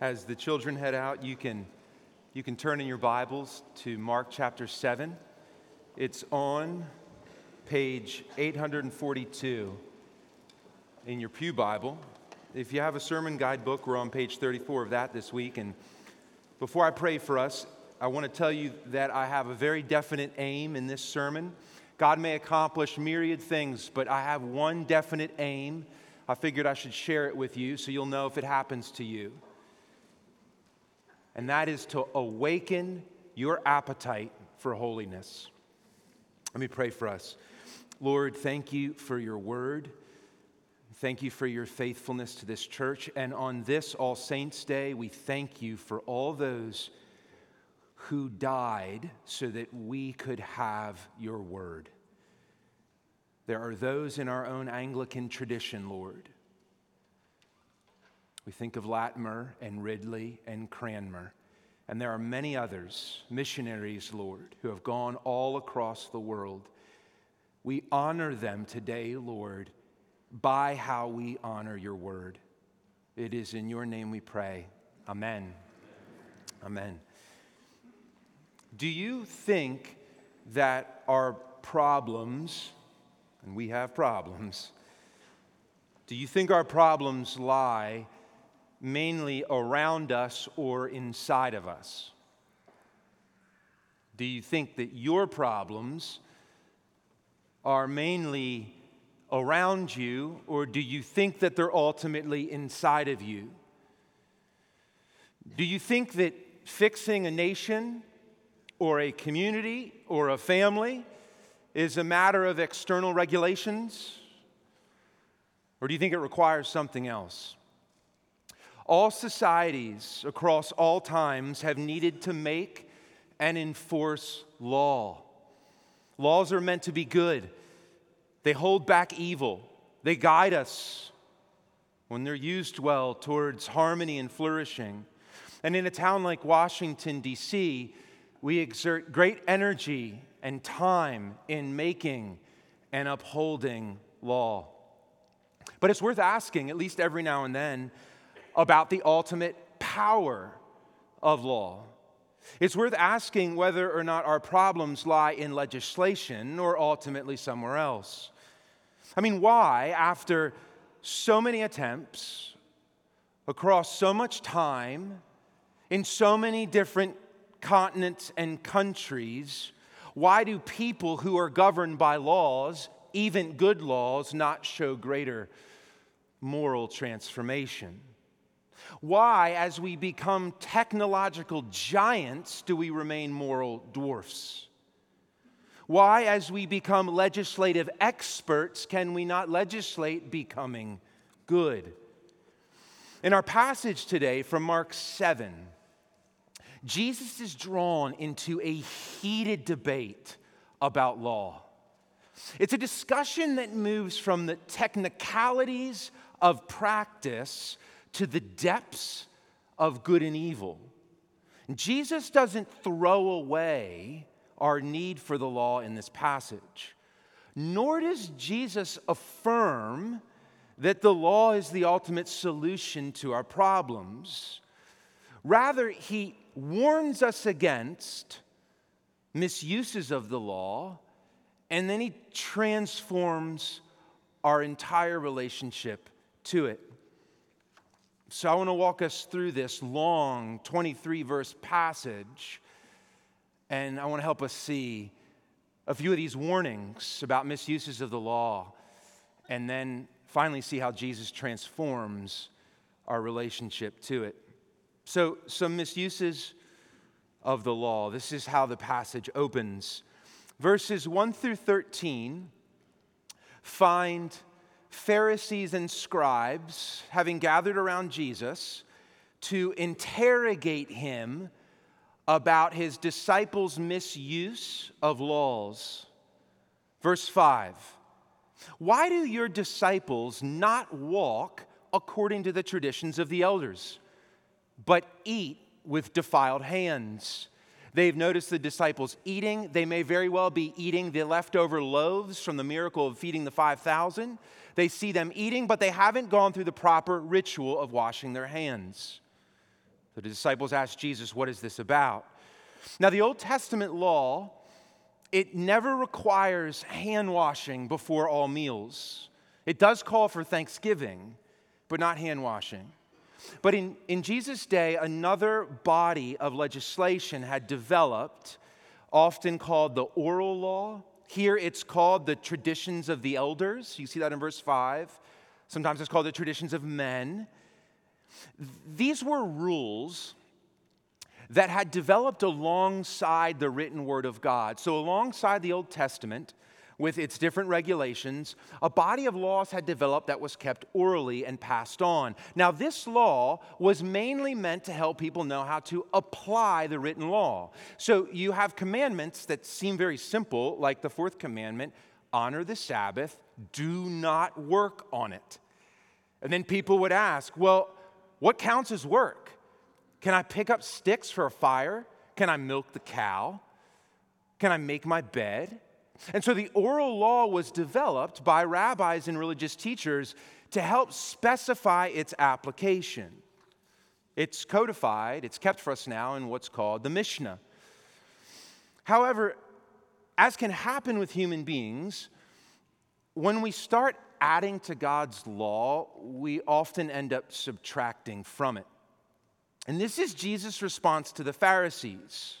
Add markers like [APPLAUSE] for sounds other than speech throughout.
As the children head out, you can, you can turn in your Bibles to Mark chapter 7. It's on page 842 in your Pew Bible. If you have a sermon guidebook, we're on page 34 of that this week. And before I pray for us, I want to tell you that I have a very definite aim in this sermon. God may accomplish myriad things, but I have one definite aim. I figured I should share it with you so you'll know if it happens to you and that is to awaken your appetite for holiness. Let me pray for us. Lord, thank you for your word. Thank you for your faithfulness to this church. And on this All Saints' Day, we thank you for all those who died so that we could have your word. There are those in our own Anglican tradition, Lord, we think of Latimer and Ridley and Cranmer. And there are many others, missionaries, Lord, who have gone all across the world. We honor them today, Lord, by how we honor your word. It is in your name we pray. Amen. Amen. Do you think that our problems, and we have problems, do you think our problems lie mainly around us or inside of us? Do you think that your problems are mainly around you, or do you think that they're ultimately inside of you? Do you think that fixing a nation or a community or a family is a matter of external regulations? Or do you think it requires something else? All societies across all times have needed to make and enforce law. Laws are meant to be good, they hold back evil, they guide us when they're used well towards harmony and flourishing. And in a town like Washington, D.C., we exert great energy and time in making and upholding law. But it's worth asking, at least every now and then, about the ultimate power of law. It's worth asking whether or not our problems lie in legislation or ultimately somewhere else. I mean, why, after so many attempts across so much time, in so many different continents and countries, why do people who are governed by laws, even good laws, not show greater moral transformation? Why, as we become technological giants, do we remain moral dwarfs? Why, as we become legislative experts, can we not legislate becoming good? In our passage today from Mark 7, Jesus is drawn into a heated debate about law. It's a discussion that moves from the technicalities of practice to the depths of good and evil. Jesus doesn't throw away our need for the law in this passage, nor does Jesus affirm that the law is the ultimate solution to our problems. Rather, he warns us against misuses of the law, and then he transforms our entire relationship to it. So I want to walk us through this long 23 verse passage, and I want to help us see a few of these warnings about misuses of the law, and then finally see how Jesus transforms our relationship to it. So, some misuses of the law. This is how the passage opens. Verses 1 through 13 find Pharisees and scribes, having gathered around Jesus to interrogate him about his disciples' misuse of laws. Verse 5 Why do your disciples not walk according to the traditions of the elders, but eat with defiled hands? They've noticed the disciples eating. They may very well be eating the leftover loaves from the miracle of feeding the 5,000. They see them eating, but they haven't gone through the proper ritual of washing their hands. So the disciples asked Jesus, What is this about? Now, the Old Testament law, it never requires hand washing before all meals. It does call for thanksgiving, but not hand washing. But in, in Jesus' day, another body of legislation had developed, often called the oral law. Here it's called the traditions of the elders. You see that in verse 5. Sometimes it's called the traditions of men. These were rules that had developed alongside the written word of God. So, alongside the Old Testament, with its different regulations, a body of laws had developed that was kept orally and passed on. Now, this law was mainly meant to help people know how to apply the written law. So, you have commandments that seem very simple, like the fourth commandment honor the Sabbath, do not work on it. And then people would ask, well, what counts as work? Can I pick up sticks for a fire? Can I milk the cow? Can I make my bed? And so the oral law was developed by rabbis and religious teachers to help specify its application. It's codified, it's kept for us now in what's called the Mishnah. However, as can happen with human beings, when we start adding to God's law, we often end up subtracting from it. And this is Jesus' response to the Pharisees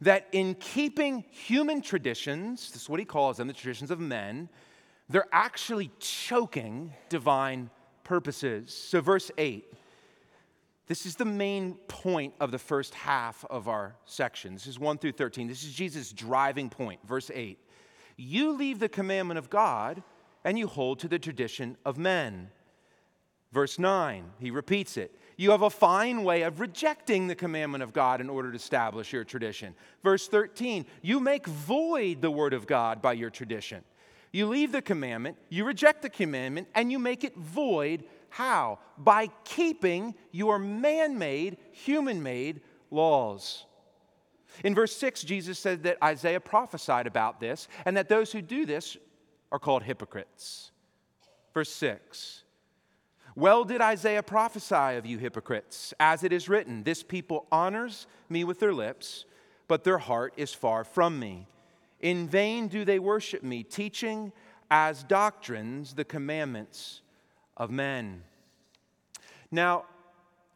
that in keeping human traditions, this is what he calls them, the traditions of men, they're actually choking divine purposes. So, verse 8, this is the main point of the first half of our section. This is 1 through 13. This is Jesus' driving point. Verse 8 You leave the commandment of God and you hold to the tradition of men. Verse 9, he repeats it. You have a fine way of rejecting the commandment of God in order to establish your tradition. Verse 13, you make void the word of God by your tradition. You leave the commandment, you reject the commandment, and you make it void. How? By keeping your man made, human made laws. In verse 6, Jesus said that Isaiah prophesied about this and that those who do this are called hypocrites. Verse 6 well did Isaiah prophesy of you hypocrites, as it is written, This people honors me with their lips, but their heart is far from me. In vain do they worship me, teaching as doctrines the commandments of men. Now,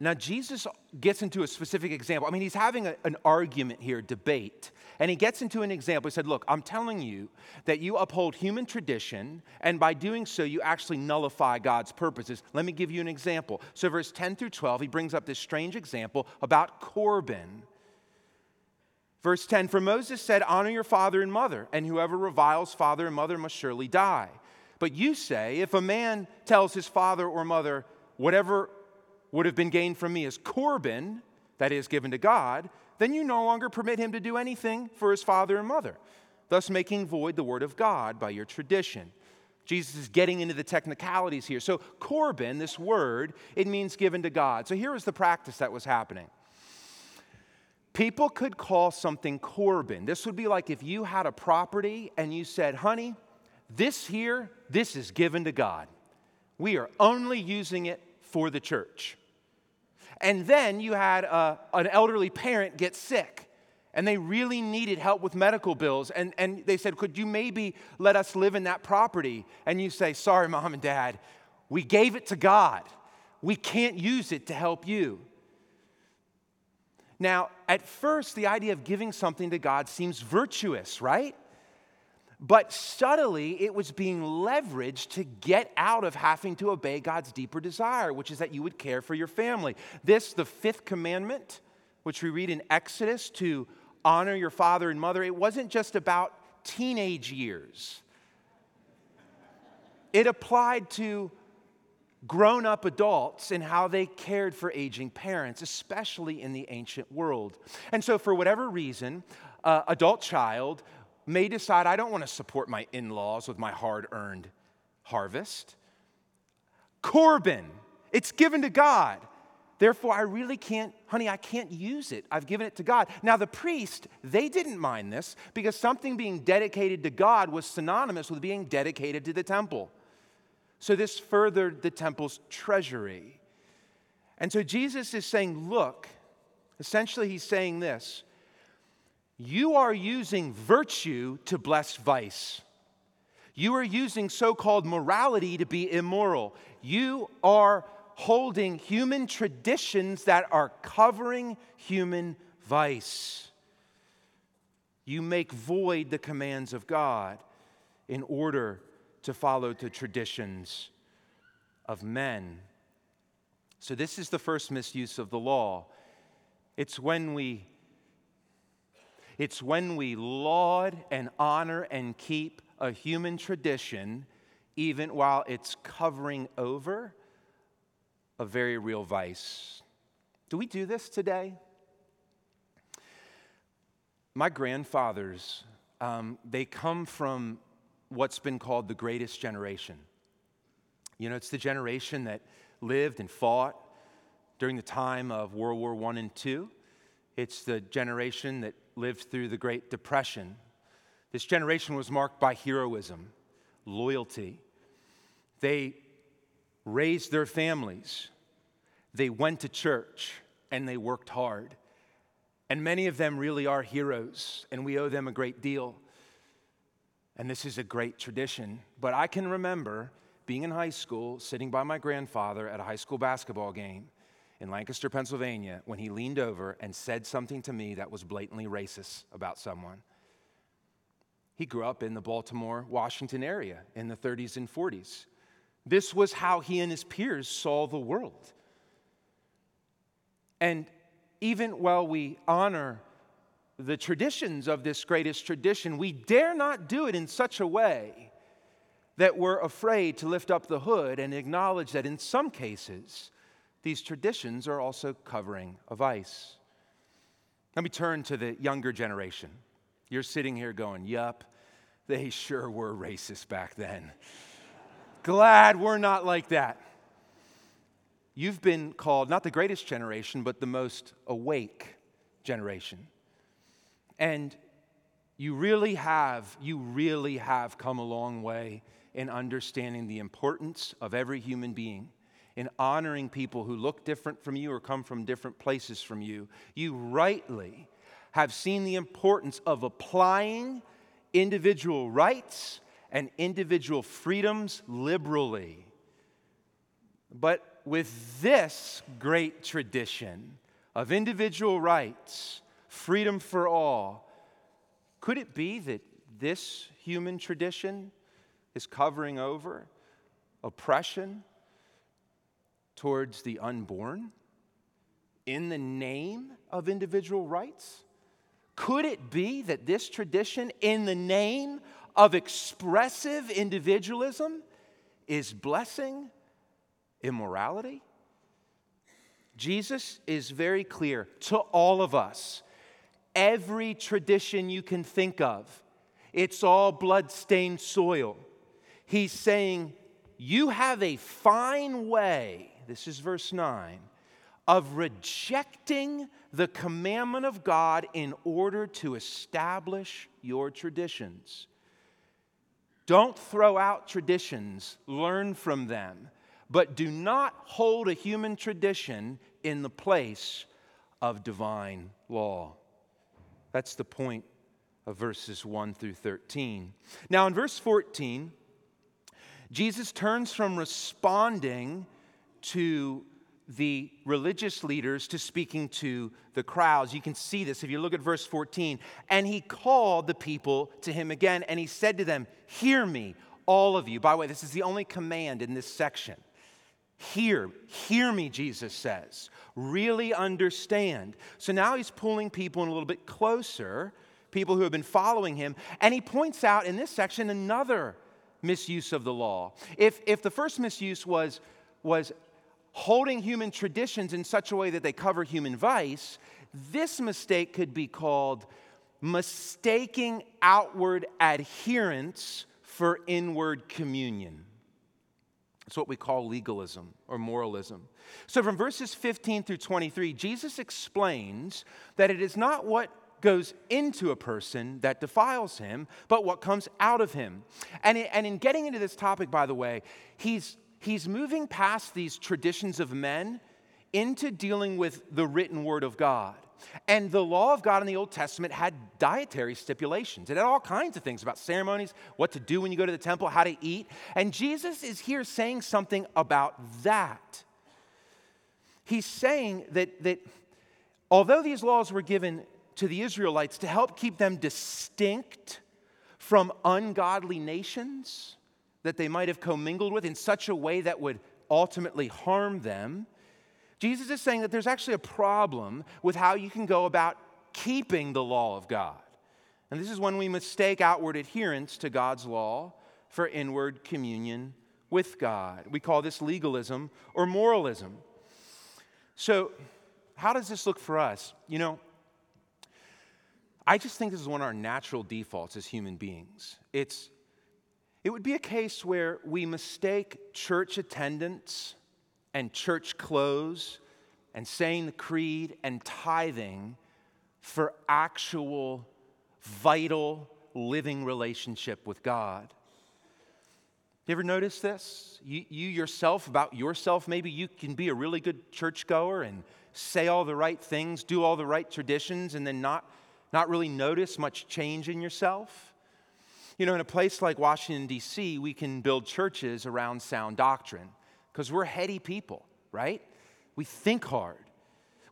now Jesus gets into a specific example. I mean, he's having a, an argument here, debate. And he gets into an example. He said, Look, I'm telling you that you uphold human tradition, and by doing so, you actually nullify God's purposes. Let me give you an example. So, verse 10 through 12, he brings up this strange example about Corban. Verse 10 For Moses said, Honor your father and mother, and whoever reviles father and mother must surely die. But you say, If a man tells his father or mother, Whatever would have been gained from me as Corban, that is given to God, then you no longer permit him to do anything for his father and mother, thus making void the word of God by your tradition. Jesus is getting into the technicalities here. So, Corban, this word, it means given to God. So, here is the practice that was happening. People could call something Corban. This would be like if you had a property and you said, honey, this here, this is given to God. We are only using it for the church. And then you had a, an elderly parent get sick and they really needed help with medical bills. And, and they said, Could you maybe let us live in that property? And you say, Sorry, mom and dad, we gave it to God. We can't use it to help you. Now, at first, the idea of giving something to God seems virtuous, right? But subtly, it was being leveraged to get out of having to obey God's deeper desire, which is that you would care for your family. This, the fifth commandment, which we read in Exodus to honor your father and mother, it wasn't just about teenage years, it applied to grown up adults and how they cared for aging parents, especially in the ancient world. And so, for whatever reason, uh, adult child may decide I don't want to support my in laws with my hard earned harvest. Corban, it's given to God. Therefore, I really can't, honey, I can't use it. I've given it to God. Now, the priest, they didn't mind this because something being dedicated to God was synonymous with being dedicated to the temple. So, this furthered the temple's treasury. And so, Jesus is saying, look, Essentially, he's saying this You are using virtue to bless vice. You are using so called morality to be immoral. You are holding human traditions that are covering human vice. You make void the commands of God in order to follow the traditions of men. So, this is the first misuse of the law. It's when we it's when we laud and honor and keep a human tradition, even while it's covering over a very real vice. Do we do this today? My grandfathers, um, they come from what's been called the greatest generation. You know, it's the generation that lived and fought during the time of World War I and II. It's the generation that lived through the Great Depression. This generation was marked by heroism, loyalty. They raised their families, they went to church, and they worked hard. And many of them really are heroes, and we owe them a great deal. And this is a great tradition. But I can remember being in high school, sitting by my grandfather at a high school basketball game in Lancaster, Pennsylvania, when he leaned over and said something to me that was blatantly racist about someone. He grew up in the Baltimore, Washington area in the 30s and 40s. This was how he and his peers saw the world. And even while we honor the traditions of this greatest tradition, we dare not do it in such a way that we're afraid to lift up the hood and acknowledge that in some cases, these traditions are also covering a vice. Let me turn to the younger generation. You're sitting here going, Yup, they sure were racist back then. Glad we're not like that. You've been called not the greatest generation, but the most awake generation. And you really have, you really have come a long way in understanding the importance of every human being, in honoring people who look different from you or come from different places from you. You rightly have seen the importance of applying individual rights and individual freedoms liberally. But with this great tradition of individual rights, freedom for all. Could it be that this human tradition is covering over oppression towards the unborn in the name of individual rights? Could it be that this tradition, in the name of expressive individualism, is blessing immorality? Jesus is very clear to all of us every tradition you can think of. It's all blood-stained soil. He's saying, You have a fine way, this is verse 9, of rejecting the commandment of God in order to establish your traditions. Don't throw out traditions, learn from them, but do not hold a human tradition in the place of divine law. That's the point of verses 1 through 13. Now, in verse 14, Jesus turns from responding to the religious leaders to speaking to the crowds. You can see this if you look at verse 14. And he called the people to him again, and he said to them, Hear me, all of you. By the way, this is the only command in this section. Hear, hear me, Jesus says. Really understand. So now he's pulling people in a little bit closer, people who have been following him, and he points out in this section another misuse of the law. If, if the first misuse was, was holding human traditions in such a way that they cover human vice, this mistake could be called mistaking outward adherence for inward communion. It's what we call legalism or moralism. So, from verses 15 through 23, Jesus explains that it is not what goes into a person that defiles him, but what comes out of him. And, in getting into this topic, by the way, he's, he's moving past these traditions of men into dealing with the written word of God. And the law of God in the Old Testament had dietary stipulations. It had all kinds of things about ceremonies, what to do when you go to the temple, how to eat. And Jesus is here saying something about that. He's saying that, that although these laws were given to the Israelites to help keep them distinct from ungodly nations that they might have commingled with in such a way that would ultimately harm them, Jesus is saying that there's actually a problem with how you can go about keeping the law of God. And this is when we mistake outward adherence to God's law for inward communion with God. We call this legalism or moralism. So, how does this look for us? You know, I just think this is one of our natural defaults as human beings. It's, it would be a case where we mistake church attendance and church clothes and saying the creed and tithing for actual, vital, living relationship with God. You ever notice this? You, you, yourself, about yourself, maybe you can be a really good churchgoer and say all the right things, do all the right traditions, and then not, not really notice much change in yourself. You know, in a place like Washington, D.C., we can build churches around sound doctrine because we're heady people, right? We think hard.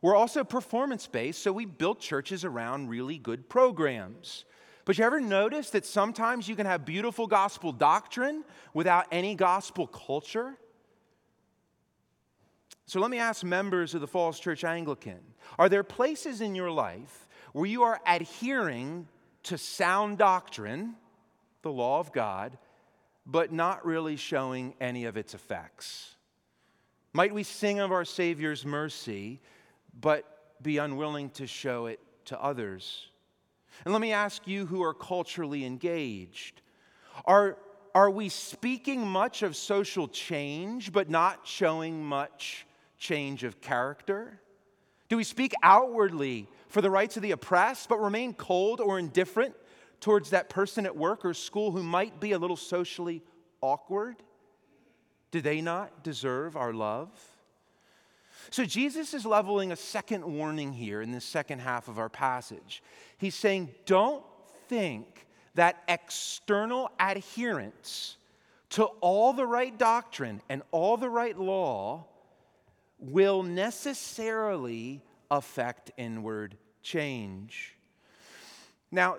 We're also performance based, so we build churches around really good programs. But you ever notice that sometimes you can have beautiful gospel doctrine without any gospel culture? So let me ask members of the Falls Church Anglican Are there places in your life where you are adhering to sound doctrine, the law of God, but not really showing any of its effects? Might we sing of our Savior's mercy, but be unwilling to show it to others? And let me ask you who are culturally engaged are, are we speaking much of social change, but not showing much change of character? Do we speak outwardly for the rights of the oppressed, but remain cold or indifferent towards that person at work or school who might be a little socially awkward? Do they not deserve our love? So, Jesus is leveling a second warning here in the second half of our passage. He's saying, Don't think that external adherence to all the right doctrine and all the right law will necessarily affect inward change. Now,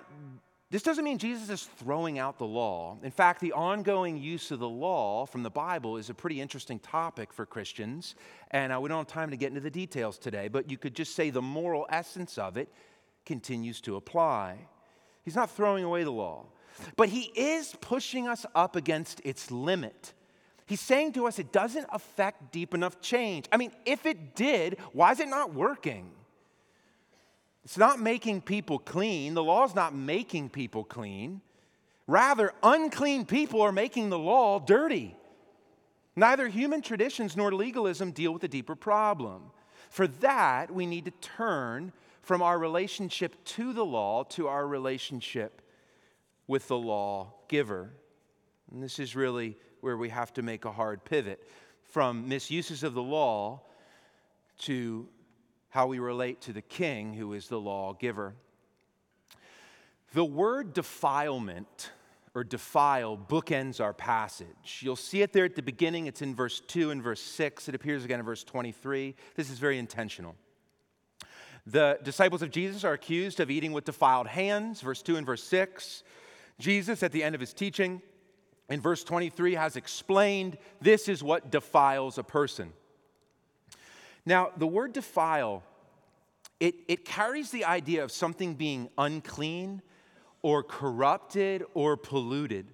this doesn't mean Jesus is throwing out the law. In fact, the ongoing use of the law from the Bible is a pretty interesting topic for Christians. And uh, we don't have time to get into the details today, but you could just say the moral essence of it continues to apply. He's not throwing away the law, but he is pushing us up against its limit. He's saying to us it doesn't affect deep enough change. I mean, if it did, why is it not working? It's not making people clean. The law is not making people clean. Rather, unclean people are making the law dirty. Neither human traditions nor legalism deal with the deeper problem. For that, we need to turn from our relationship to the law to our relationship with the law giver. And this is really where we have to make a hard pivot from misuses of the law to how we relate to the king who is the lawgiver. The word defilement or defile bookends our passage. You'll see it there at the beginning. It's in verse 2 and verse 6. It appears again in verse 23. This is very intentional. The disciples of Jesus are accused of eating with defiled hands, verse 2 and verse 6. Jesus, at the end of his teaching, in verse 23, has explained this is what defiles a person. Now, the word defile, it, it carries the idea of something being unclean or corrupted or polluted.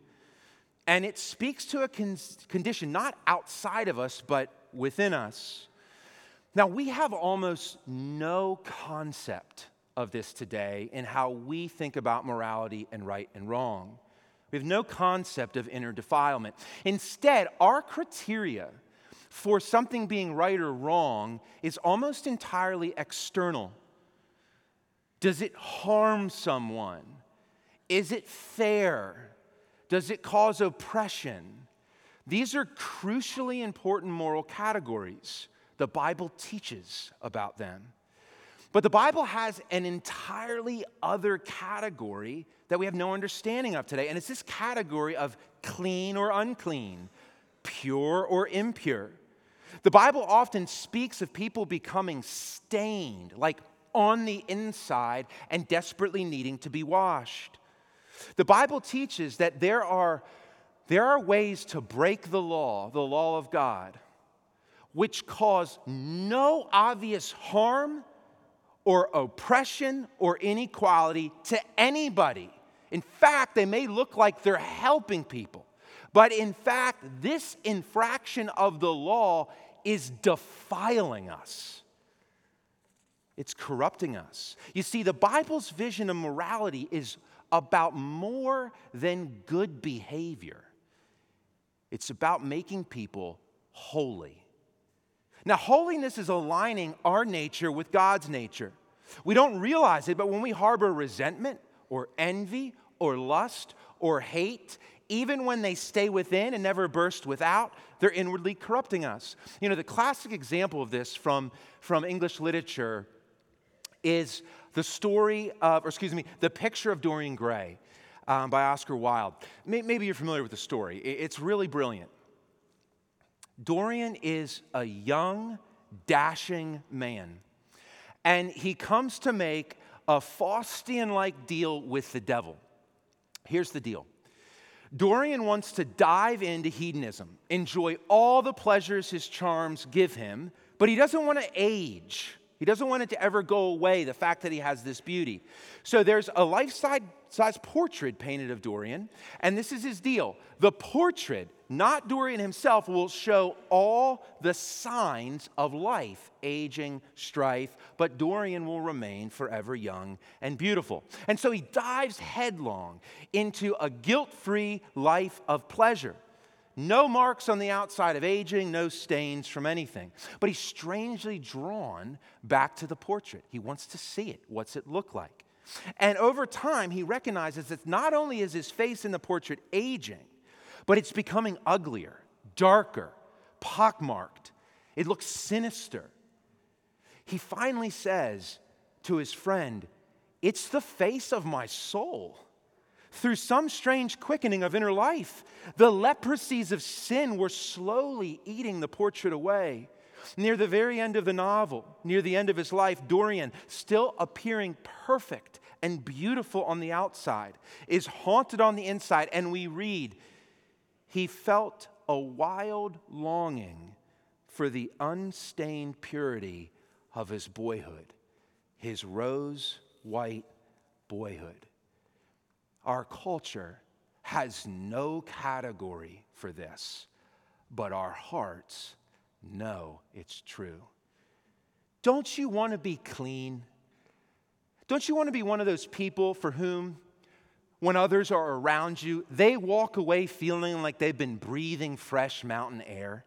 And it speaks to a con- condition not outside of us, but within us. Now, we have almost no concept of this today in how we think about morality and right and wrong. We have no concept of inner defilement. Instead, our criteria for something being right or wrong is almost entirely external. Does it harm someone? Is it fair? Does it cause oppression? These are crucially important moral categories. The Bible teaches about them. But the Bible has an entirely other category that we have no understanding of today, and it's this category of clean or unclean, pure or impure. The Bible often speaks of people becoming stained, like on the inside, and desperately needing to be washed. The Bible teaches that there are, there are ways to break the law, the law of God, which cause no obvious harm or oppression or inequality to anybody. In fact, they may look like they're helping people. But in fact, this infraction of the law is defiling us. It's corrupting us. You see, the Bible's vision of morality is about more than good behavior, it's about making people holy. Now, holiness is aligning our nature with God's nature. We don't realize it, but when we harbor resentment or envy or lust or hate, even when they stay within and never burst without, they're inwardly corrupting us. You know, the classic example of this from, from English literature is the story of, or excuse me, the picture of Dorian Gray um, by Oscar Wilde. Maybe you're familiar with the story, it's really brilliant. Dorian is a young, dashing man, and he comes to make a Faustian like deal with the devil. Here's the deal Dorian wants to dive into hedonism, enjoy all the pleasures his charms give him, but he doesn't want to age. He doesn't want it to ever go away, the fact that he has this beauty. So there's a life size portrait painted of Dorian, and this is his deal. The portrait not Dorian himself, will show all the signs of life, aging, strife, but Dorian will remain forever young and beautiful. And so he dives headlong into a guilt free life of pleasure. No marks on the outside of aging, no stains from anything. But he's strangely drawn back to the portrait. He wants to see it. What's it look like? And over time, he recognizes that not only is his face in the portrait aging, but it's becoming uglier, darker, pockmarked. It looks sinister. He finally says to his friend, It's the face of my soul. Through some strange quickening of inner life, the leprosies of sin were slowly eating the portrait away. Near the very end of the novel, near the end of his life, Dorian, still appearing perfect and beautiful on the outside, is haunted on the inside, and we read, he felt a wild longing for the unstained purity of his boyhood, his rose white boyhood. Our culture has no category for this, but our hearts know it's true. Don't you want to be clean? Don't you want to be one of those people for whom when others are around you, they walk away feeling like they've been breathing fresh mountain air.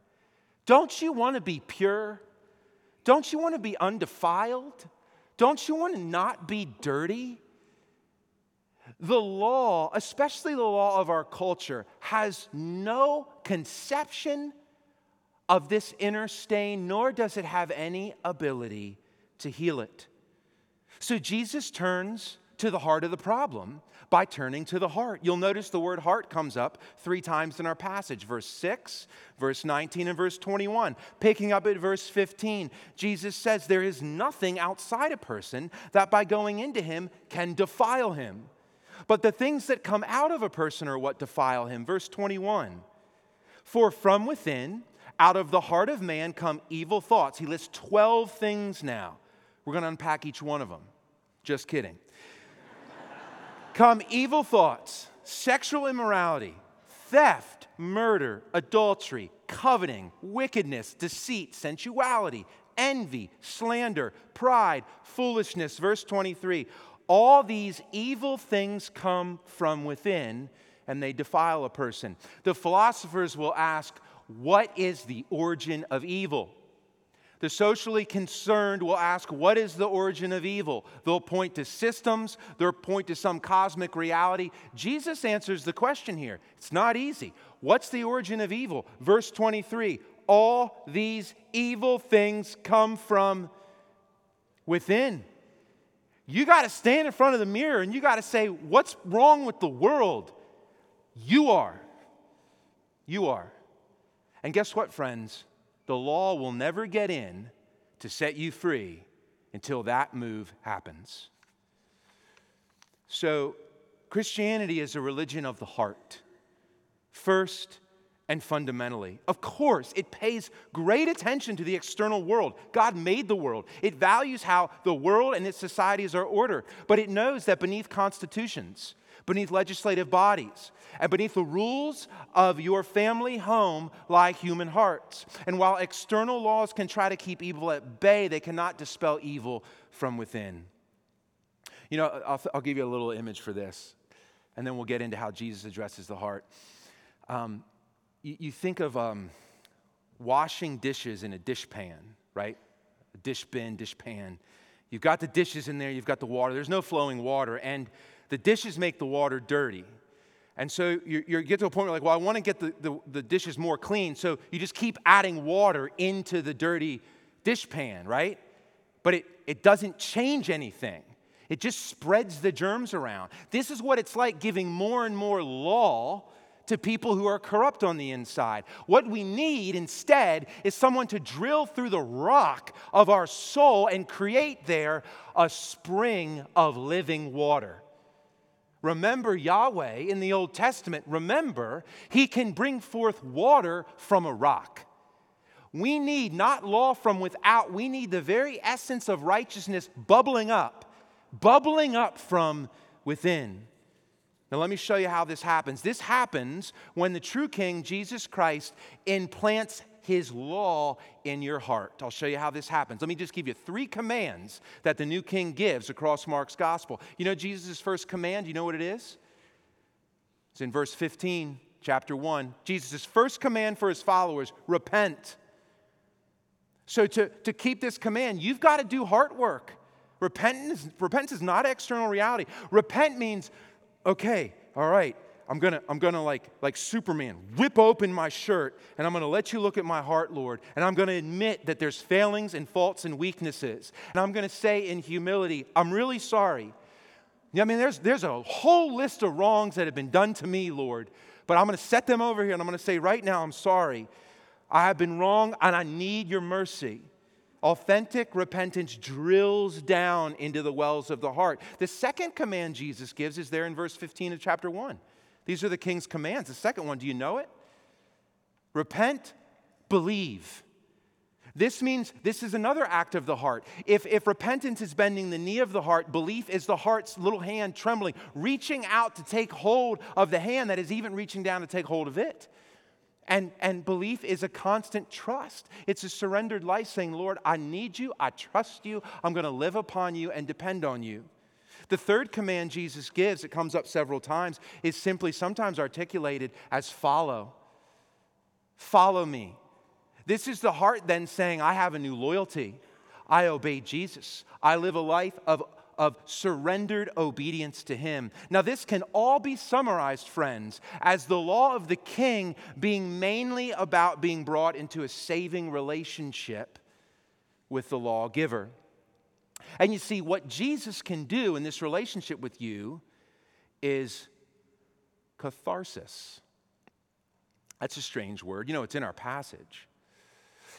Don't you want to be pure? Don't you want to be undefiled? Don't you want to not be dirty? The law, especially the law of our culture, has no conception of this inner stain, nor does it have any ability to heal it. So Jesus turns to the heart of the problem by turning to the heart. You'll notice the word heart comes up three times in our passage verse 6, verse 19, and verse 21. Picking up at verse 15, Jesus says, There is nothing outside a person that by going into him can defile him. But the things that come out of a person are what defile him. Verse 21 For from within, out of the heart of man come evil thoughts. He lists 12 things now. We're going to unpack each one of them. Just kidding [LAUGHS] come evil thoughts, sexual immorality, theft, murder, adultery, coveting, wickedness, deceit, sensuality, envy, slander, pride, foolishness. Verse 23 All these evil things come from within and they defile a person. The philosophers will ask, What is the origin of evil? The socially concerned will ask, What is the origin of evil? They'll point to systems, they'll point to some cosmic reality. Jesus answers the question here. It's not easy. What's the origin of evil? Verse 23 All these evil things come from within. You got to stand in front of the mirror and you got to say, What's wrong with the world? You are. You are. And guess what, friends? The law will never get in to set you free until that move happens. So, Christianity is a religion of the heart. First and fundamentally. Of course, it pays great attention to the external world. God made the world. It values how the world and its societies are ordered, but it knows that beneath constitutions, beneath legislative bodies, and beneath the rules of your family home lie human hearts. And while external laws can try to keep evil at bay, they cannot dispel evil from within. You know, I'll, I'll give you a little image for this, and then we'll get into how Jesus addresses the heart. Um, you, you think of um, washing dishes in a dish pan, right? A dish bin, dish pan. You've got the dishes in there, you've got the water. There's no flowing water, and the dishes make the water dirty. And so you, you get to a point where, like, well, I want to get the, the, the dishes more clean. So you just keep adding water into the dirty dish pan, right? But it, it doesn't change anything. It just spreads the germs around. This is what it's like giving more and more law to people who are corrupt on the inside. What we need instead is someone to drill through the rock of our soul and create there a spring of living water. Remember Yahweh in the Old Testament. Remember, He can bring forth water from a rock. We need not law from without, we need the very essence of righteousness bubbling up, bubbling up from within. Now, let me show you how this happens. This happens when the true King, Jesus Christ, implants his law in your heart. I'll show you how this happens. Let me just give you three commands that the new king gives across Mark's gospel. You know Jesus' first command, you know what it is? It's in verse 15, chapter 1. Jesus' first command for his followers repent. So, to, to keep this command, you've got to do heart work. Repentance, repentance is not external reality. Repent means okay, all right, I'm gonna, I'm gonna like, like Superman, whip open my shirt, and I'm gonna let you look at my heart, Lord, and I'm gonna admit that there's failings and faults and weaknesses. And I'm gonna say in humility, I'm really sorry. I mean, there's, there's a whole list of wrongs that have been done to me, Lord, but I'm gonna set them over here and I'm gonna say, right now, I'm sorry. I have been wrong and I need your mercy. Authentic repentance drills down into the wells of the heart. The second command Jesus gives is there in verse 15 of chapter 1. These are the king's commands. The second one, do you know it? Repent, believe. This means this is another act of the heart. If, if repentance is bending the knee of the heart, belief is the heart's little hand trembling, reaching out to take hold of the hand that is even reaching down to take hold of it. And, and belief is a constant trust. It's a surrendered life saying, Lord, I need you, I trust you, I'm going to live upon you and depend on you. The third command Jesus gives, it comes up several times, is simply sometimes articulated as follow. Follow me. This is the heart then saying, I have a new loyalty. I obey Jesus. I live a life of of surrendered obedience to Him. Now, this can all be summarized, friends, as the law of the king being mainly about being brought into a saving relationship with the lawgiver. And you see, what Jesus can do in this relationship with you is catharsis. That's a strange word. You know, it's in our passage.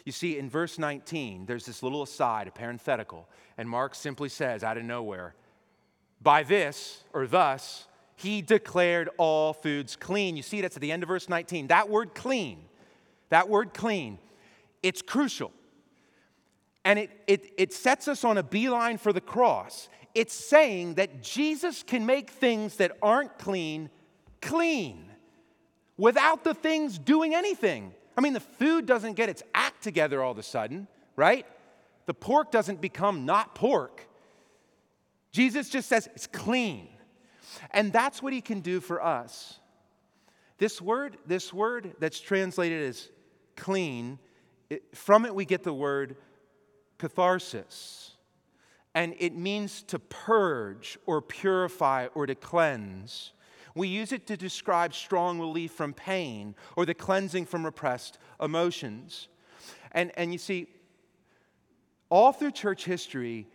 You see, in verse 19, there's this little aside, a parenthetical, and Mark simply says out of nowhere, By this, or thus, he declared all foods clean. You see, that's at the end of verse 19. That word clean, that word clean, it's crucial. And it, it, it sets us on a beeline for the cross. It's saying that Jesus can make things that aren't clean clean without the things doing anything. I mean, the food doesn't get its act together all of a sudden, right? The pork doesn't become not pork. Jesus just says it's clean. And that's what he can do for us. This word, this word that's translated as clean, it, from it we get the word catharsis. And it means to purge or purify or to cleanse. We use it to describe strong relief from pain or the cleansing from repressed emotions. And, and you see, all through church history,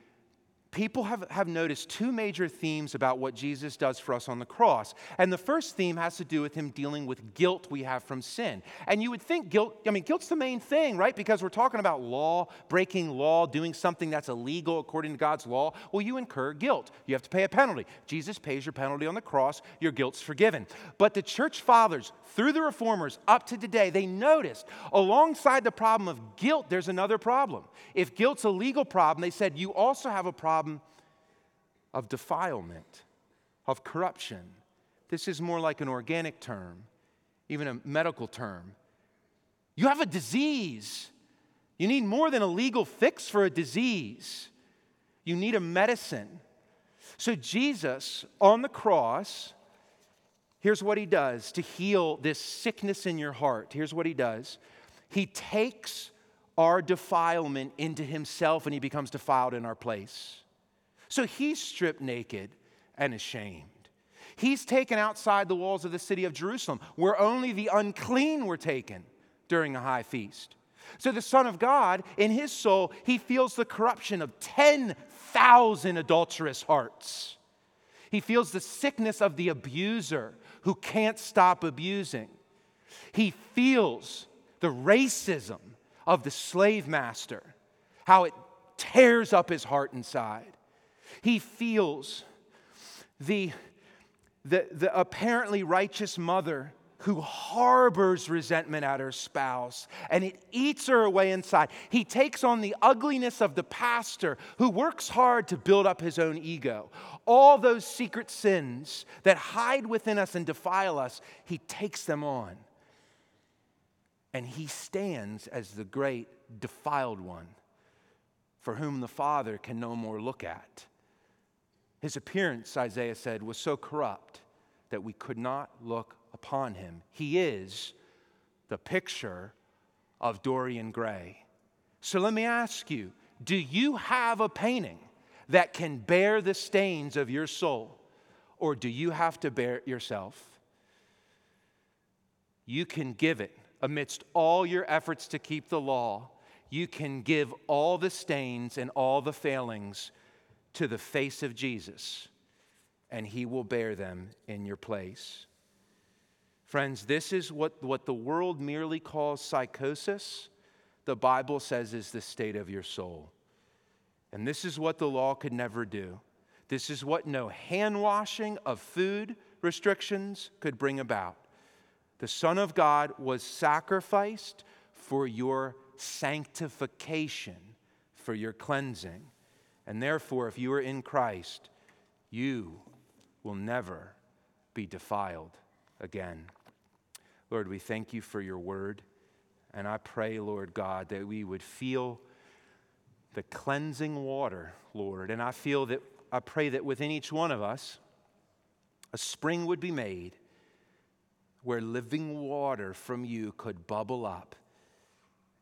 people have, have noticed two major themes about what Jesus does for us on the cross. And the first theme has to do with him dealing with guilt we have from sin. And you would think guilt, I mean, guilt's the main thing, right? Because we're talking about law, breaking law, doing something that's illegal according to God's law. Well, you incur guilt. You have to pay a penalty. Jesus pays your penalty on the cross, your guilt's forgiven. But the church fathers, through the reformers up to today, they noticed alongside the problem of guilt, there's another problem. If guilt's a legal problem, they said you also have a problem of defilement, of corruption. This is more like an organic term, even a medical term. You have a disease. You need more than a legal fix for a disease. You need a medicine. So, Jesus on the cross, here's what he does to heal this sickness in your heart. Here's what he does He takes our defilement into himself and he becomes defiled in our place. So he's stripped naked and ashamed. He's taken outside the walls of the city of Jerusalem, where only the unclean were taken during a high feast. So the Son of God, in his soul, he feels the corruption of 10,000 adulterous hearts. He feels the sickness of the abuser who can't stop abusing. He feels the racism of the slave master, how it tears up his heart inside. He feels the, the, the apparently righteous mother who harbors resentment at her spouse and it eats her away inside. He takes on the ugliness of the pastor who works hard to build up his own ego. All those secret sins that hide within us and defile us, he takes them on. And he stands as the great defiled one for whom the Father can no more look at. His appearance, Isaiah said, was so corrupt that we could not look upon him. He is the picture of Dorian Gray. So let me ask you do you have a painting that can bear the stains of your soul, or do you have to bear it yourself? You can give it amidst all your efforts to keep the law. You can give all the stains and all the failings to the face of Jesus, and he will bear them in your place. Friends, this is what, what the world merely calls psychosis, the Bible says is the state of your soul. And this is what the law could never do. This is what no hand washing of food restrictions could bring about. The Son of God was sacrificed for your sanctification, for your cleansing. And therefore, if you are in Christ, you will never be defiled again. Lord, we thank you for your word. And I pray, Lord God, that we would feel the cleansing water, Lord. And I feel that, I pray that within each one of us, a spring would be made where living water from you could bubble up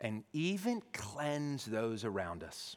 and even cleanse those around us.